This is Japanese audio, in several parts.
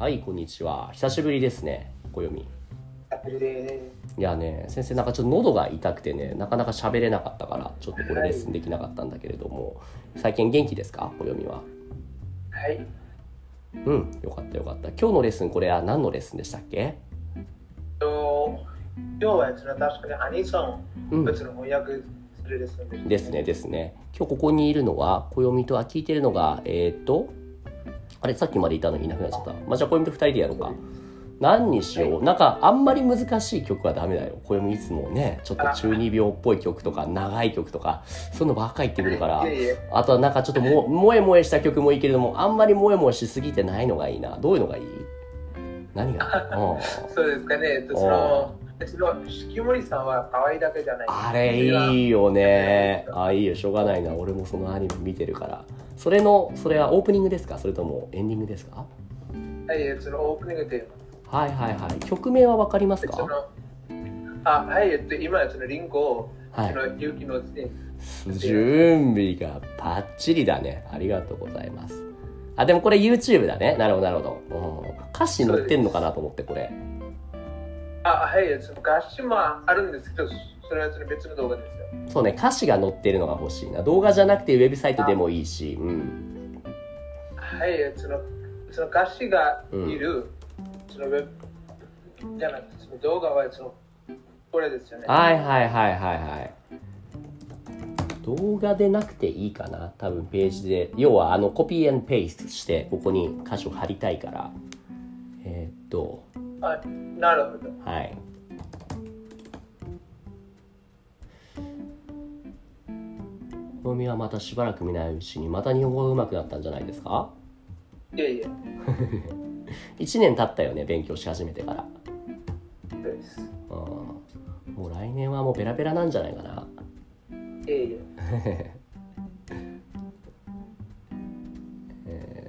はい、こんにちは。久しぶりですね、小読み。でいやね、先生、なんかちょっと喉が痛くてね、なかなか喋れなかったから、ちょっとこれレッスンできなかったんだけれども、最近元気ですか、小読みは。はい。うん、よかったよかった。今日のレッスン、これは何のレッスンでしたっけ？と今日はその確かにアニソン、うん別の翻訳するですね。ですね、ですね。今日ここにいるのは、暦と、あ、聞いてるのが、えーっと、あれ、さっきまでいたのにいなくなっちゃった。まあ、じゃあ、暦と二人でやろうか。何にしよう。なんか、あんまり難しい曲はダメだよ。暦いつもね、ちょっと中二病っぽい曲とか、長い曲とか、そういうのばっか言ってくるからあとはなんかちょっとも、萌え萌えした曲もいいけれども、あんまり萌え萌えしすぎてないのがいいな。どういうのがいい？何が？うんそうですかね。えっとその、その、式森さんは可愛いだけじゃない。あれいいよね。あ、いいよ、しょうがないな。俺もそのアニメ見てるから。それの、それはオープニングですか？それともエンディングですか？はい、そのオープニングで、はいはいはい。曲名はわかりますか？あ、はい、えっと、今、そのリンゴを、はいその、勇気の準備がバッチリだね。ありがとうございます。あ、でもこれ YouTube だね。なるほどなるほど。うん、歌詞載ってんのかなと思って、これ。あ、はい、その合詞もあるんですけど、それは別の動画ですよ。そうね、歌詞が載ってるのが欲しいな。動画じゃなくてウェブサイトでもいいし。うん。はい、その、その歌詞がいる、そのウェブ、じゃなくて、その動画はその、これですよね。はいはいはいはいはい。動画でなくていいかな多分ページで。要はあのコピーペーストしてここに箇所貼りたいから。えーっと、あなるほど。はい。のみはまたしばらく見ないうちにまた日本語が上手くなったんじゃないですか？いえいえ、1年経ったよね勉強し始めてから。そうです。うんもう来年はもうベラベラなんじゃないかな。い えいえ。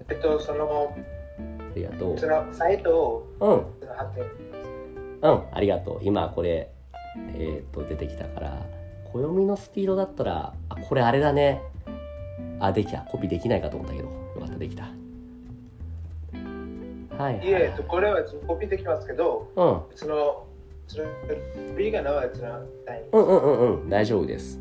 えっと、その、ありがとう。そのサイトをうん。うん、ありがとう。今これ、えっ、と、出てきたから、暦のスピードだったら、あ、これあれだね。あ、できた。コピーできないかと思ったけど、よかった、できた。はい、はい。いえ、これはコピーできますけど、うん。その、その、ビーガンはその、ない。うんうんうんうん、大丈夫です。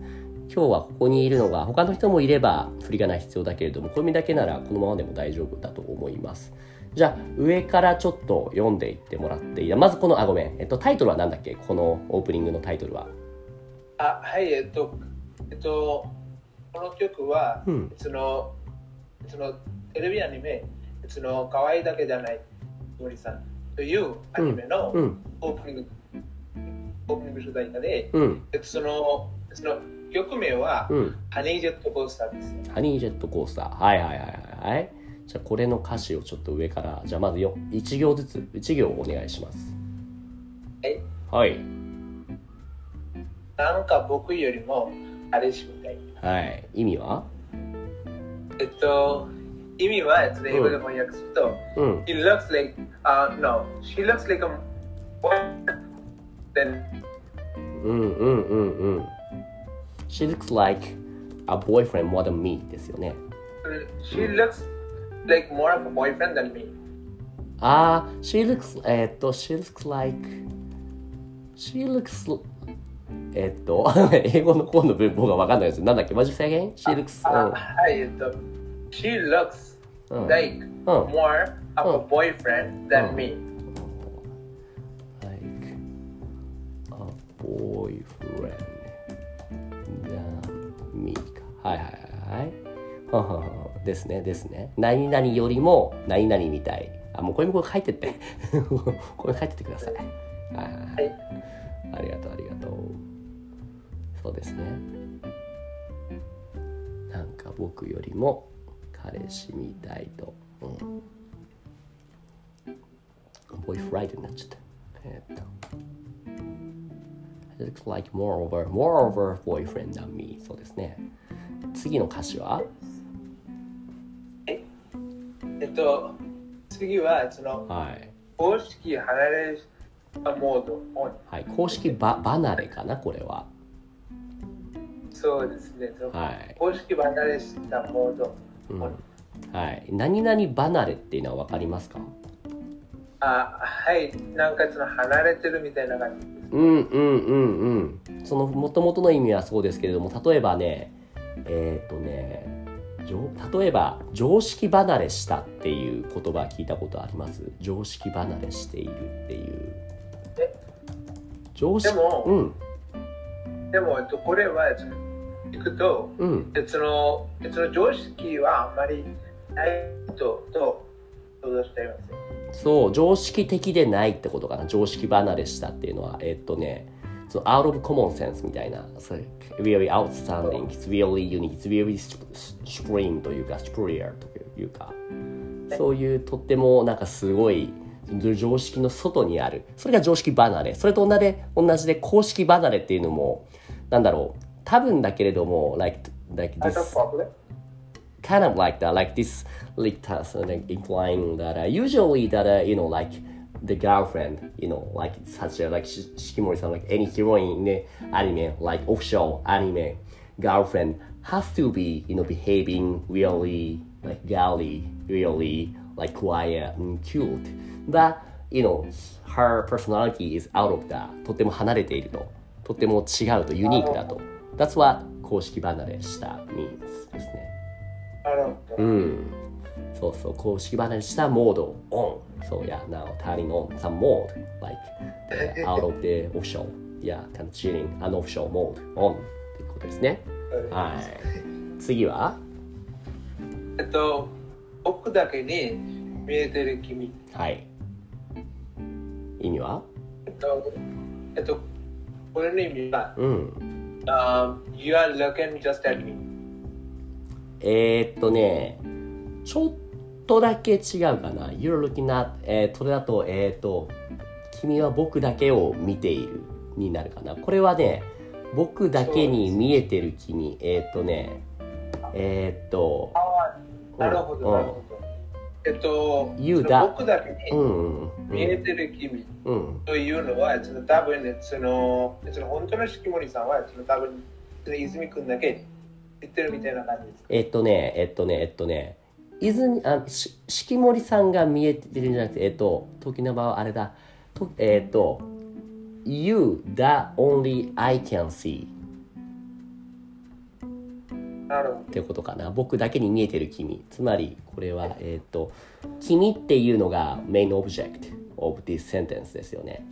今日はここにいるのが、他の人もいれば振り仮名必要だけれども、暦だけならこのままでも大丈夫だと思います。じゃあ、上からちょっと読んでいってもらっていいやまずこの、あ、ごめん。えっと、タイトルは何だっけこのオープニングのタイトルは。あ、はい、えっと、えっと、この曲は、うん。その、その、テレビアニメ、その、可愛いだけじゃない、森さんというアニメのうん。オープニング、オープニング主題歌で、うん。えっと、その、その曲名は、うん。ハニージェットコースターですね。ハニージェットコースター。はいはいはいはいはい。じゃあこれの歌詞をちょっと上から、じゃあまずよ、1行ずつ、1行お願いします。はい。はい。なんか僕よりも彼氏みたい。はい。意味はえっと、意味は、えっと英語で翻訳すると、うん。He looks like, uh, no, she looks like a. Then, うんうんうんうん。She looks like a boyfriend more than me ですよね。she looks like more of a boyfriend than me. あー、she looks, えーっと、she looks like, she looks, えーっと、英語の方の文法がわかんないです。なんだっけ？マジ制限 ?she looks, あはい、えっと、she looks like うん more of a boyfriend than me. like a boyfriend than me か。はいはいはいはい。はははですねですね。何々よりも何々みたい。あ、もうこれもこれ書いてって。これ書いてってください。はい。ありがとうありがとう。そうですね。なんか僕よりも彼氏みたいと。うん。ボイフライトになっちゃった。えーっと。It looks like moreover, moreover boyfriend than me. そうですね。次の歌詞は？え？っと、次は、その、はい。公式離れたモード。はい。公式ば離れかな？これは。そうですね。はい。公式離れしたモードうん。はい。何々離れっていうのは分かりますか？あはい、なんかその離れてるみたいな感じです。うんうんうんうんその元々の意味はそうですけれども例えばねえっ、とねじょ例えば常識離れしたっていう言葉聞いたことあります？常識離れしているっていうえ？常識でもうんでも、えっと、これは、その聞くと、うん。えその、えその常識はあんまりないと、と、想像しています。そう常識的でないってことかな。常識離れしたっていうのはえっとねその out of common sense みたいな。それ really outstanding. It's really unique. It's really supreme というか superior というか。そういうとってもなんかすごい常識の外にある。それが常識離れ。それと同じで同じで公式離れっていうのもなんだろう多分だけれども like like this kind of like that, like this, like us, uh, like implying that uh, usually that uh, you know, like the girlfriend, you know, like such a like Sh- Shikimori-san, like any heroine in anime, like official anime girlfriend has to be, you know, behaving really like girly, really like quiet and cute. But you know, her personality is out of that. とても離れていると、とても違うと、ユニークだと。That's what 公式離れした means ですね。なるほど。うん。そうそう、公式離れしたモード、オン。そう、yeah, now turning on some mode, like uh, out of the official, yeah, kind of chilling, unofficial mode, on っていうことですね。はい。次はえっと、僕だけに見えてる君。はい。意味はえっと、えっと、これの意味は、うん。Um, You are looking just at me. えー、っとね、ちょっとだけ違うかな。You're looking at, えー、それだと、えー、っと、君は僕だけを見ているになるかな。これはね、僕だけに見えてる君。えー、っとね、えー、っと、なるほうんど、なるほど。えっと、僕だけうにんうんうん。見えてる君うん。というのは、その多分、その、その本当の式守さんは、その多分、泉君だけ知ってるみたいな感じです。えっとね、えっとね、えっとね、泉、あ、し、式守さんが見えてるんじゃなくて、えっと、時の場はあれだ、とえっと、You that only I can see ってことかな。僕だけに見えてる君。つまり、これは、えっと、君っていうのが main object of this sentence ですよね。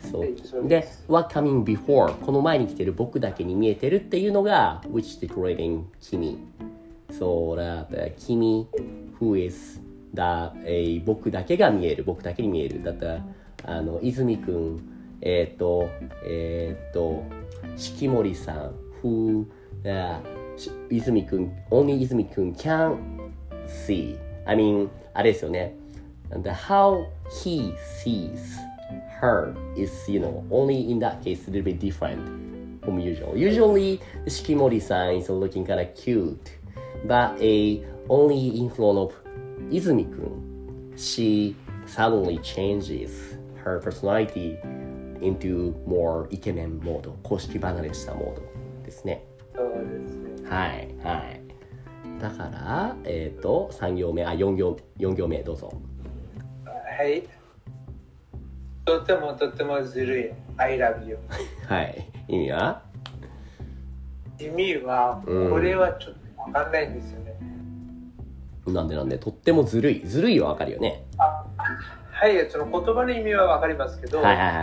そうう。でで、what coming before この前に来てる僕だけに見えてるっていうのが which declaring 君。そうだ、君 who is だ、えー僕だけが見える。僕だけに見える。だったら、あの、泉くん、えっ、と、えっ、と、式守さん who 泉くん、only 泉くん can see. I mean, あれですよね。And how he sees her is, you know, only in that case a little bit different from usual. Usually, Shikimori-san is looking kind of cute, but a only in front of Izumi-kun, she suddenly changes her personality into more イケメンモード、公式離れしたモードですね。ど。そうですね。 はい、はい。だから、えっ、と、3行目、あ、4行、4行目、どうぞ。はい。とてもとてもずるい。I love you. はい。意味は？意味は、うんこれはちょっとわかんないんですよね。なんでなんで、とってもずるい。ずるいはわかるよね。はい、その言葉の意味はわかりますけど、はいはいはい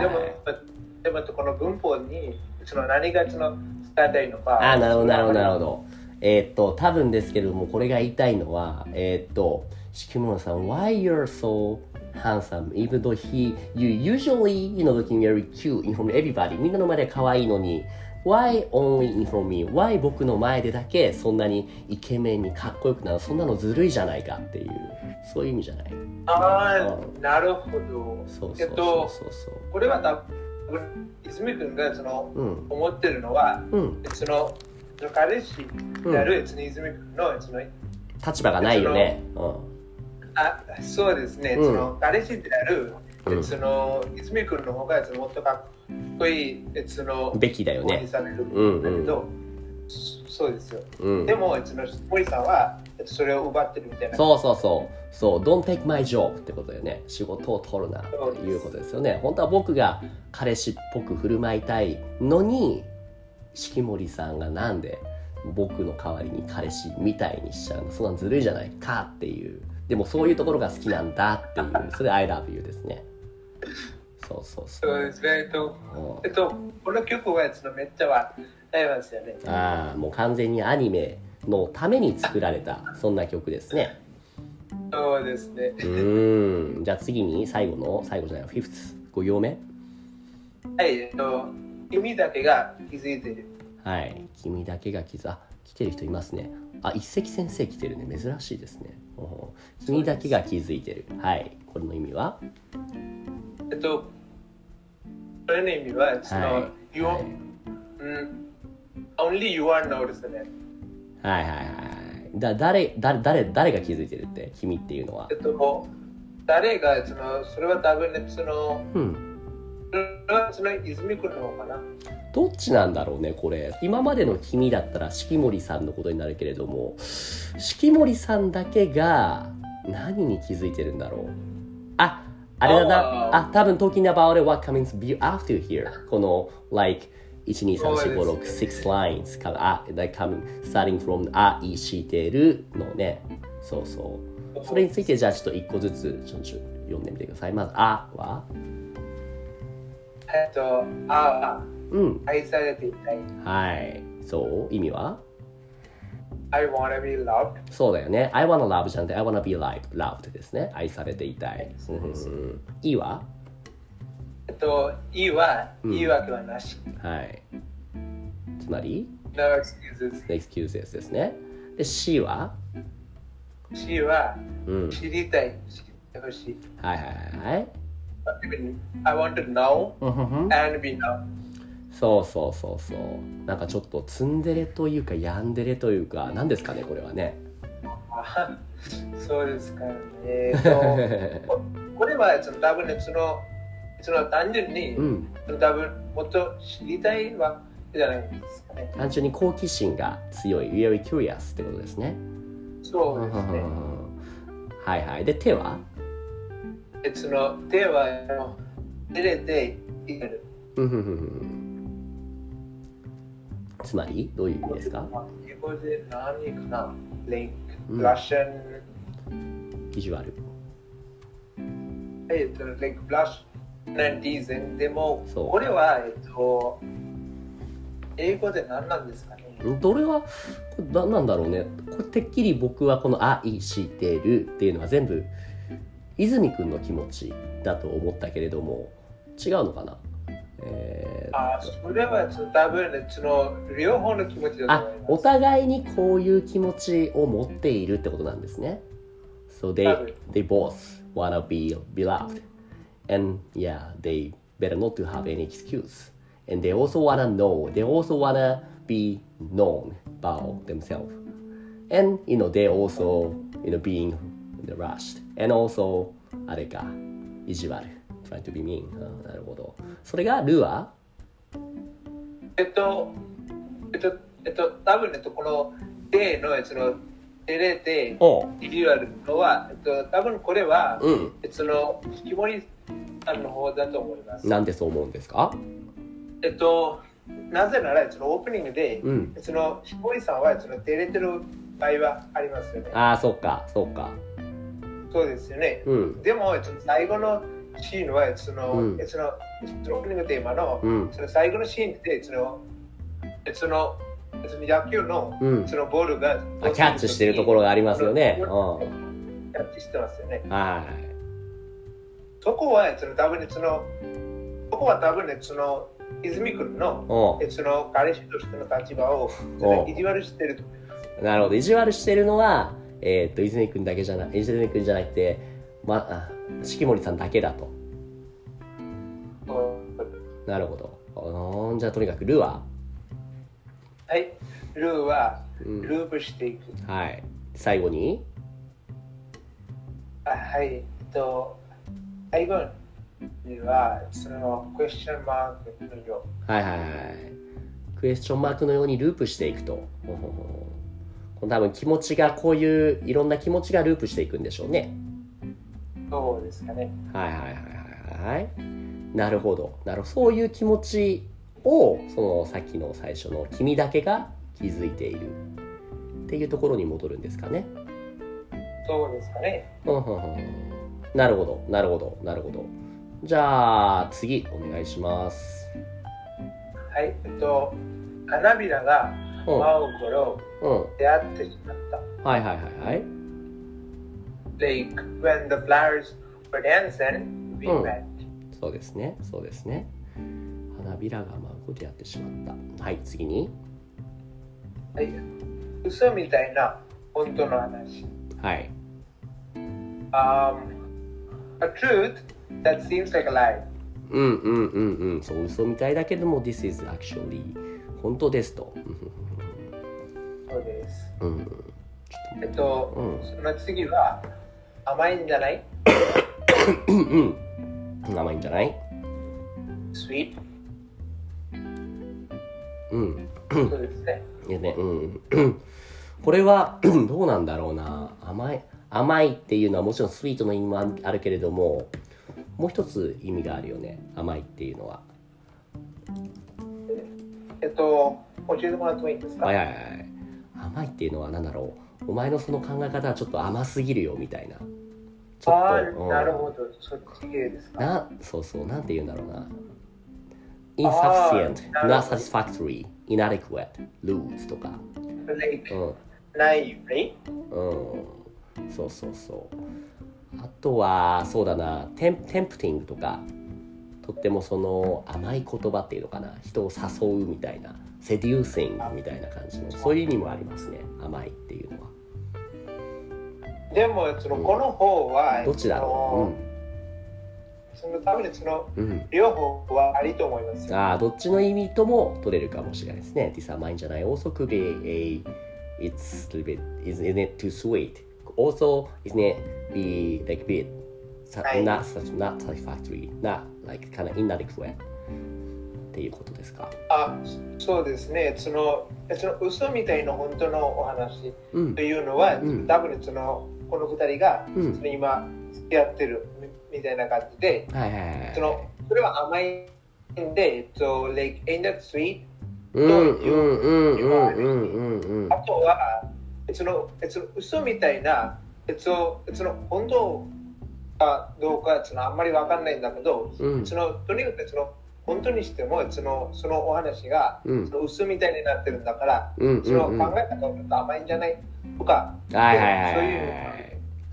でも、でもこの文法にその何がその伝えたいのか。あー、なるほど、なるほど、なるほど。ど。えーっと、多分ですけれども、これが言いたいのは、えーっと、敷物さん、why you're so handsome, even though he, you usually, you know, looking very cute in front of everybody. みんなの前で可愛いのに、why only in front of me? Why 僕の前でだけそんなにイケメンにかっこよくなるそんなのずるいじゃないかっていう、そういう意味じゃないあうあ、なるほど。そうそうえっと、そうそうこれは泉君がその、そう。うん。思ってるのは、うん。その、彼氏である、その泉君の、その、立場がないよね。うん。あそうですね、うんその彼氏である、うんその泉君の方がもっとかっこいいそのべきだよね。されるうんんだけど、そそうですよ。うん。でもその森さんはそれを奪ってるみたいな。そうそうそう。そう、don't take my job ってことだよね。仕事を取るなっていうことですよね。本当は僕が彼氏っぽく振る舞いたいのに、式守さんがなんで僕の代わりに彼氏みたいにしちゃうのそんなんずるいじゃないかっていう。でもそういうところが好きなんだっていう。それ I love you ですね。そうそうそ。そううですね。えっと、うんえっと、この曲はそのめっちゃはありますよね。ああ、もう完全にアニメのために作られた、そんな曲ですね。そうですね。うーん。じゃあ次に最後の、最後じゃない、フィフス、5行目。はい、えっと、君だけが気づいてる。はい。君だけが傷、あ、来てる人いますね。あ、一石先生来てるね。珍しいですね。君だけが気づいてる。はい。これの意味は？えっと、これの意味は、その、はい you はい mm, only you are noticing it. はいはいはい。だ、誰、誰、誰、誰が気づいてるって？君っていうのはえ。っと、誰が、その、それは多分ね、その、うん。それはその泉君の方かな。どっちなんだろうねこれ今までの君だったら式守さんのことになるけれども式守さんだけが何に気づいてるんだろう？ああれだなああ多分 talking about what comes be after here この like 1234566 lines からあ like coming starting from あいしてるのねそうそう。それについてじゃあちょっと一個ずつちょっと読んでみてください。まずあは？えっと、あうん。あ、愛されていたい。はい。そう？意味は？I wanna be loved. そうだよね。I wanna love じゃなくて I wanna be loved, loved ですね。愛されていたい。いいわ？えっと、いいは、うん言い訳はなし。はい。つまり？No excuses. excuses ですね。で、C は？C は、うん。知りたい。知ってほしい。はいはいはいはい。I want to know and be known. そうそうそうそう。なんかちょっとツンデレというかヤンデレというか、何ですかね、これはね。あそうですかね。えっと、ここれはその多分ね、その、その単純に、うん。多分もっと知りたいわけじゃないですかね。単純に好奇心が強い。very curious ってことですね。そうですね。はいはい。で、手は？でその手はあの入れている。つまりどういう意味ですか？英語で何かな ?link, うん blush and ビジュアル。えっと、like blush and teasing でも、これは、えっと、英語で何なんですかね？どれはこれ何なんだろうね。これてっきり僕はこの「愛してる」っていうのは全部泉くんの気持ちだと思ったけれども違うのかな？えーあ、それは多分ね、その両方の気持ちだとあ思。お互いにこういう気持ちを持っているってことなんですね。So 多 they, 分。they both wanna be beloved and yeah they better not to have any excuse and they also wanna know they also wanna be known about themselves and you know they also you know being rushed and also あれか意地悪 trying to be mean あなるほどそれがルアえっと、えっと、えっと、多分ね、この手のその手で手、おリリュアルのは、えっと、多分これは、うん。その、木森さんの方だと思います。なんでそう思うんですか？えっと、なぜなら、そのオープニングで、うん。その、木森さんは、その、照れてる場合はありますよね。ああそっかそっか。そうですよね。うん。でも、最後のシーンは、その、うん。その、オープニングテーマの、うん。その最後のシーンで、その、その、その野球の、うん。そのボールが、あキャッチしてるところがありますよね。うん。キャッチしてますよね。はい。そこは、その多分ね、その、そこは多分ね、その、泉君の、その彼氏としての立場を、意地悪してると。なるほど。意地悪してるのはえーっと泉くんだけじゃな泉くんじゃなくてまあ式守さんだけだと。なるほど。じゃあとにかくルアはい。ルーは、うん。ループしていく。はい。最後に？あはい。えっと、最後には、その、クエスチョンマークのよはいはいはいクエスチョンマークのようにループしていくと。多分気持ちがこういういろんな気持ちがループしていくんでしょうね。そうですかね。はいはいはいはいはい。なるほど。なるほど。そういう気持ちをそのさっきの最初の「君だけが気づいている」っていうところに戻るんですかね。そうですかね。うんうんうんなるほどなるほどなるほど。じゃあ次お願いします。はい、えっと、花びらがうん。舞う頃、うん出会ってしまった。はいはいはいはい。Like when the flowers were dancing, we うん。met. そうですねそうですね花びらが舞うことやってしまったはい次にはい、嘘みたいな本当の話。はい Um, a truth that seems like a lie. うんうんうんうんそう嘘みたいだけども This is actually 本当ですとそうです。うんえっと、うんその次は甘いんじゃない？甘いんじゃない ?sweet? うん。そうですね。いやねうん。これは どうなんだろうな。甘い甘いっていうのはもちろんスイートの意味もああるけれどももう一つ意味があるよね。甘いっていうのは。えっと、教えてもらってもいいですか？はいはいはい甘いっていうのは何だろう。お前のその考え方はちょっと甘すぎるよみたいな。ちょああっと、うん。なるほど。そっち系ですか？なそうそう。なんて言うんだろうな。あ insufficient not satisfactory inadequate lose とか。うん。ない?うん。そうそうそう。あとはそうだなテンテンプティングとか。とってもその甘い言葉っていうのかな。人を誘うみたいな。セデューシングみたいな感じの。そういう意味もありますね。甘いっていうのは。でも、その、この方は、どっちだろその多分そのううん、うん両方はありと思いますよ。ああ、どっちの意味とも取れるかもしれないですね。This are mine じゃない。Also could be a, it's a little bit, isn't it too sweet? Also, isn't it be like bit, はい not such, not satisfactory, not like kind of inadequate っていうことですか。あ、そうですね。その、その嘘みたいな本当のお話うんと。いうのは、うん多分その、この二人が、うんその今、付き合ってるみみたいな感じで、はいはいはいはい。その、それは甘いんで、えっと、like, ain't that sweet? うんうんうんうんうんあとは、その、その嘘みたいな、その、その本当かどうか、そのあんまりわかんないんだけど、うん。その、とにかくその、本当にしても、その、そのお話が、うん。その嘘みたいになってるんだから、うんそのうん。うん考え方はちょっと甘いんじゃない？とか、はいはいはいはいそういうのが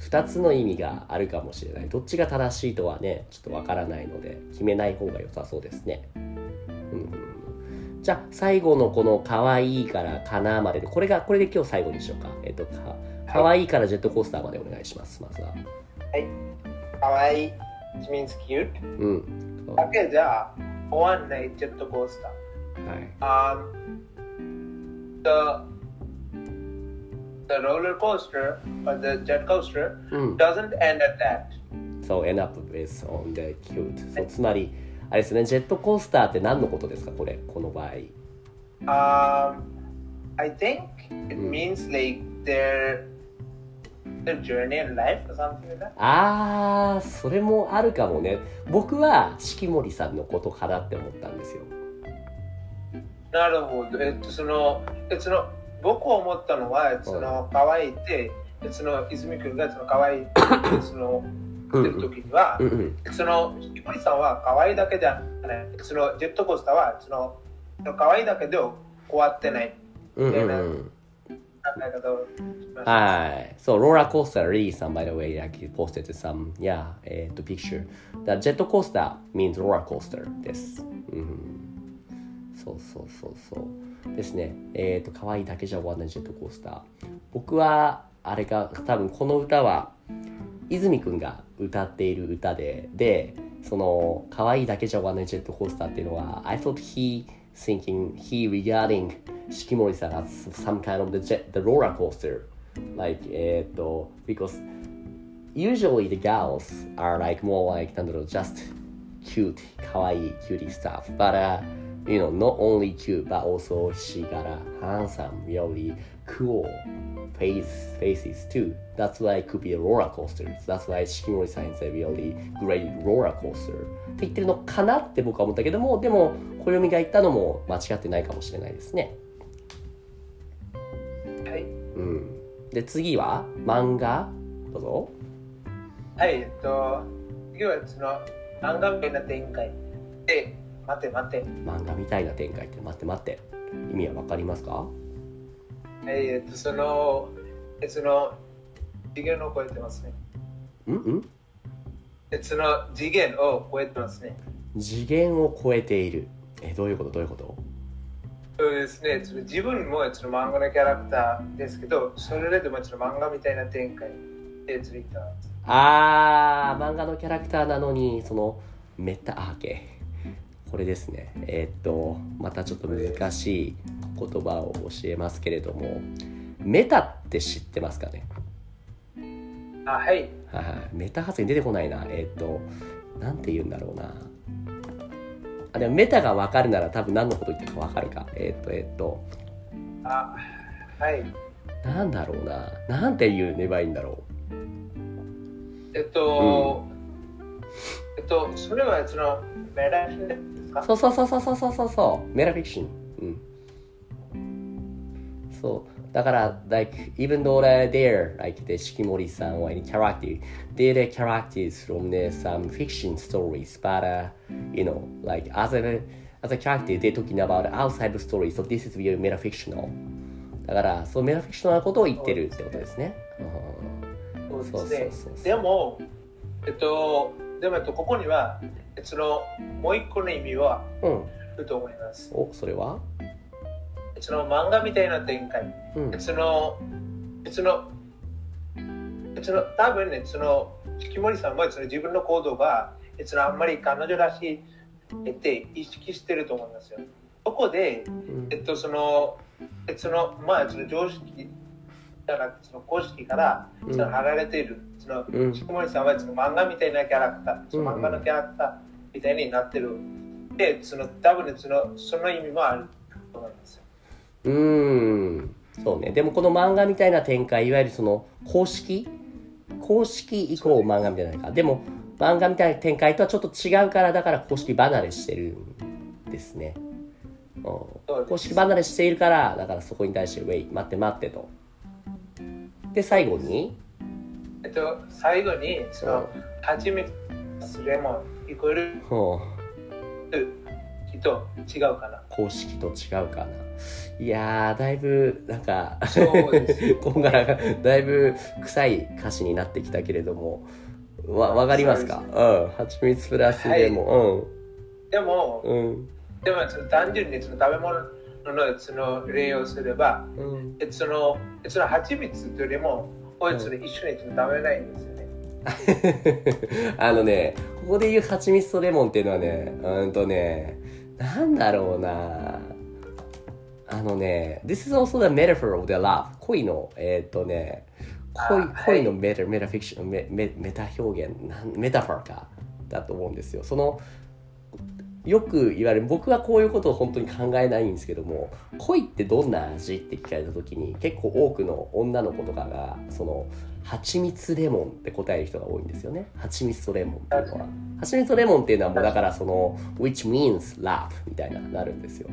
2つの意味があるかもしれない。どっちが正しいとはねちょっとわからないので決めない方が良さそうですね、うん、じゃあ最後のこの「可愛いからかな」まででこれがこれで今日最後にしようか。えっとか可愛いからジェットコースターまでお願いしますまずは。はい。かわいい、which means cute。うん。だけじゃ、終わんないジェットコースター。はい。Um, the the roller coaster or the jet coaster うん doesn't end at that. So end up with on the cute そうつまりあれですねジェットコースターって何のことですかこれこの場合 Um, I think it Mm. means like their their journey in life or something like that. あーそれもあるかもね僕は四季森さんのことかなって思ったんですよなるほど。えっとそのえその僕思ったのはその可愛いってえその泉君がその可愛い そのうん言ってる時にはその木森さんは可愛いだけじゃない。そのジェットコースターはその可愛いだけで終わってない。うん。はい。そう、ローラーコースター、リーさん、by the way, like posted some, yeah, えっと、picture. だジェットコースター means roller coaster です。うん。そうそうそうそう。ですね。えっ、と、可愛いだけじゃ終わらないジェットコースター。僕は、あれが、多分この歌は、泉くんが歌っている歌で、で、その、可愛いだけじゃ終わらないジェットコースターっていうのは、I thought he thinking, he regarding 四季森さん as some kind of the, jet, the roller coaster. Like, えっと、because usually the girls are like more like, なんだろう、just cute, 可愛い cutie stuff. But, uh, you know, not only cute, but also she got a handsome, really cool face faces too. That's why it could be a roller coaster. That's why Shikimori signs a really great roller coaster. って言ってるのかなって僕は思ったけども、でも、暦が言ったのも間違ってないかもしれないですね。はい。うん。で、次は漫画どうぞ。はい、えっと、次はその漫画みたいな展開で、待て待て。漫画みたいな展開って待って待って。意味はわかりますか？はい、えっと、その、えその、次元を超えてますね。うんうんえその次元を超えてますね。次元を超えている。え、どういうこと？どういうこと？そうですね、その自分もその漫画のキャラクターですけど、それでもその漫画みたいな展開でついた。あー、漫画のキャラクターなのに、その、メタ、あ、OK。これですね。えーっと、またちょっと難しい言葉を教えますけれども、メタって知ってますかね？あ、はい。はいはい。メタ発言出てこないな。えーっと、なんて言うんだろうな。あ、でもメタがわかるなら多分何のこと言ってるかわかるか。えーっと、えーっと、あ、はい。なんだろうな。なんて言えばいいんだろえっと、えっと、それはそのメラフィンですかそうそうそうそうそうそうそうメタフィクションうんそうだから like even though they're there like the もりさん or any character they're the characters from the some fiction stories but、uh, you know like as a as a character they're talking about outside the story so this is very metafictional だからそう metafictional なことを言ってるってことですね、うん、そうですねでもえっとでも、と、ここには、その、もう一個の意味はうん。あると思います。お、それは？その漫画みたいな展開。うん。その、その、その、多分ね、その、木森さんもその自分の行動が、そのあんまり彼女らしいって意識してると思いますよ。そこで、うんえっと、その、えその、まあ、その常識じゃなくて、その公式から、うん。その貼られている、その、うん。木森さんはその漫画みたいなキャラクター、その漫画のキャラクターみたいになってる。で、その、多分ね、その、その意味もあると思いますよ。うーん。そうね。でもこの漫画みたいな展開いわゆるその公式？公式以降漫画みたいなか。でも漫画みたいな展開とはちょっと違うからだから公式離れしてるんですね、うん、公式離れしているからだからそこに対して「ウェイ待って待って」とで最後に？えっと、最後に、その、蜂蜜、レモン、イコール、う。んと違うかな。公式と違うかな。いやーだいぶなんかそうです こんがらがだいぶ臭い歌詞になってきたけれどもわわかりますか？うん。蜂蜜プラスでも、でも、うん。うん。でもその単純にその食べ物のその例をすれば、うん。えそのその蜂蜜とレモンをその一緒に食べないんですよね。あのねここで言う蜂蜜とレモンっていうのはねうんとねなんだろうな。あのね This is also the metaphor of the love 恋のえーっとね恋恋のメタメタフィクションメメメタ表現メタファーか。だと思うんですよ。そのよく言われる僕はこういうことを本当に考えないんですけども恋ってどんな味って聞かれた時に結構多くの女の子とかがその蜂蜜レモンって答える人が多いんですよね蜂蜜とレモンっていうのは蜂蜜とレモンっていうのはもうだからその which means love みたいななるんですよ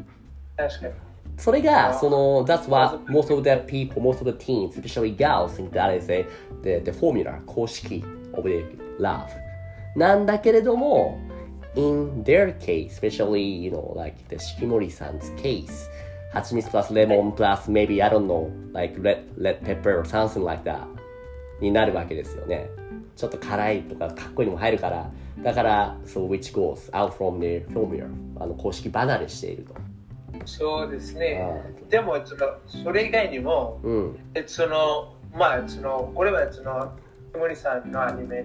確かに。それが、その、that's what most of the people, most of the teens, especially girls, think that is a, the, the formula, 公式 of the love. なんだけれども、in their case, especially, you know, like the Shikimori-san's case, 蜂蜜 plus lemon plus maybe, I don't know, like red, red pepper or something like that になるわけですよね。ちょっと辛いとかかっこいいのも入るから、だから、so which goes out from the formula, あの公式離れしていると。そうですね。あでもそのそれ以外にも、うん。えそのまあそのこれはその木森さんのアニメ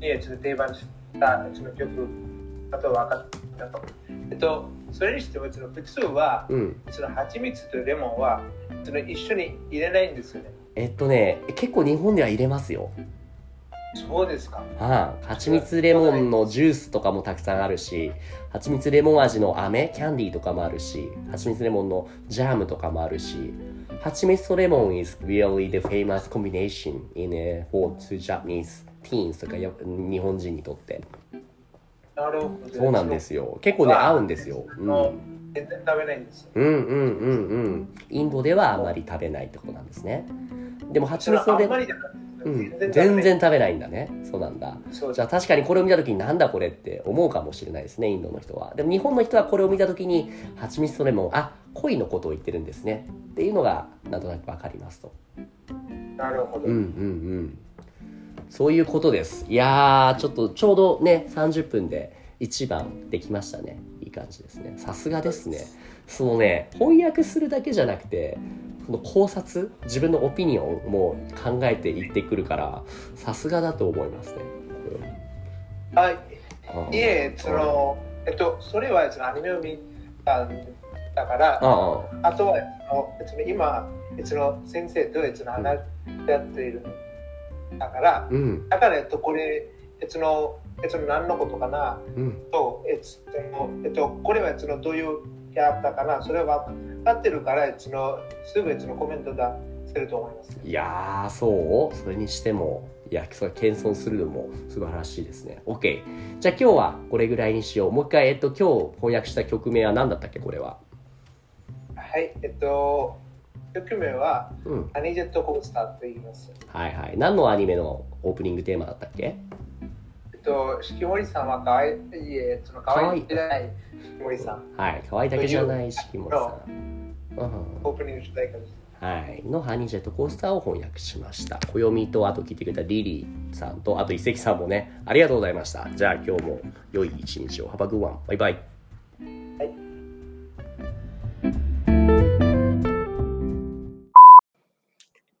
にその定番したその曲あと分かったと。えっとそれにしてもその普通は、うん。その蜂蜜とレモンはその一緒に入れないんですよね。えっとね、結構日本では入れますよ。そうですか。ああ、蜂蜜レモンのジュースとかもたくさんあるし、蜂蜜レモン味の飴、キャンディーとかもあるし、蜂蜜レモンのジャムとかもあるし、蜂蜜とレモン is really the famous combination in a for to Japanese teens とかや日本人にとって。なるほど。そうなんですよ。結構ね、合うんですよ。うん。の全然食べないんですよ。うんうんうんうん。インドではあまり食べないってことなんですね。でも蜂蜜それはあんのレモン、まりじゃなくてうん、全全然然食べないんだね。そうなんだ。じゃあ確かにこれを見た時になんだこれって思うかもしれないですねインドの人はでも日本の人はこれを見た時に蜂蜜とレモンあ恋のことを言ってるんですねっていうのがなんとなく分かりますとなるほど。うんうんうんそういうことです。いやーちょっとちょうどね30分で1番できましたね。いい感じですね。さすがですね。そのね翻訳するだけじゃなくてその考察自分のオピニオンも考えていってくるからさすがだと思いますね。はい。うんいえ、その、えっと、それはアニメを見たんだから、あとは今、その先生とその話し合っているだから、うん。だから、えっと、これ、その、その何のことかな？うん。と、えっと、えっと、これはそのどういうキャラクターかな、それは分かってるから、そのすぐそのコメント出せると思います。いやーそう？それにしてもいやそれ謙遜するのも素晴らしいですね。OK じゃあ今日はこれぐらいにしよう。もう一回えっと今日翻訳した曲名は何だったっけこれは？はい、えっと、曲名は、うんハニージェットコースターと言います。はいはい何のアニメのオープニングテーマだったっけ？えっと、四季森さんはかわいい、えそのかわいいじゃない四季森さん。はい可愛いだけじゃないしきもさん、うんオープニング主題歌です。はい、のハニージェットコースターを翻訳しました。暦とあと聞いてくれたリリーさんとあと一石さんもね、ありがとうございました。じゃあ今日も良い一日を。Have a good one. バイバイ。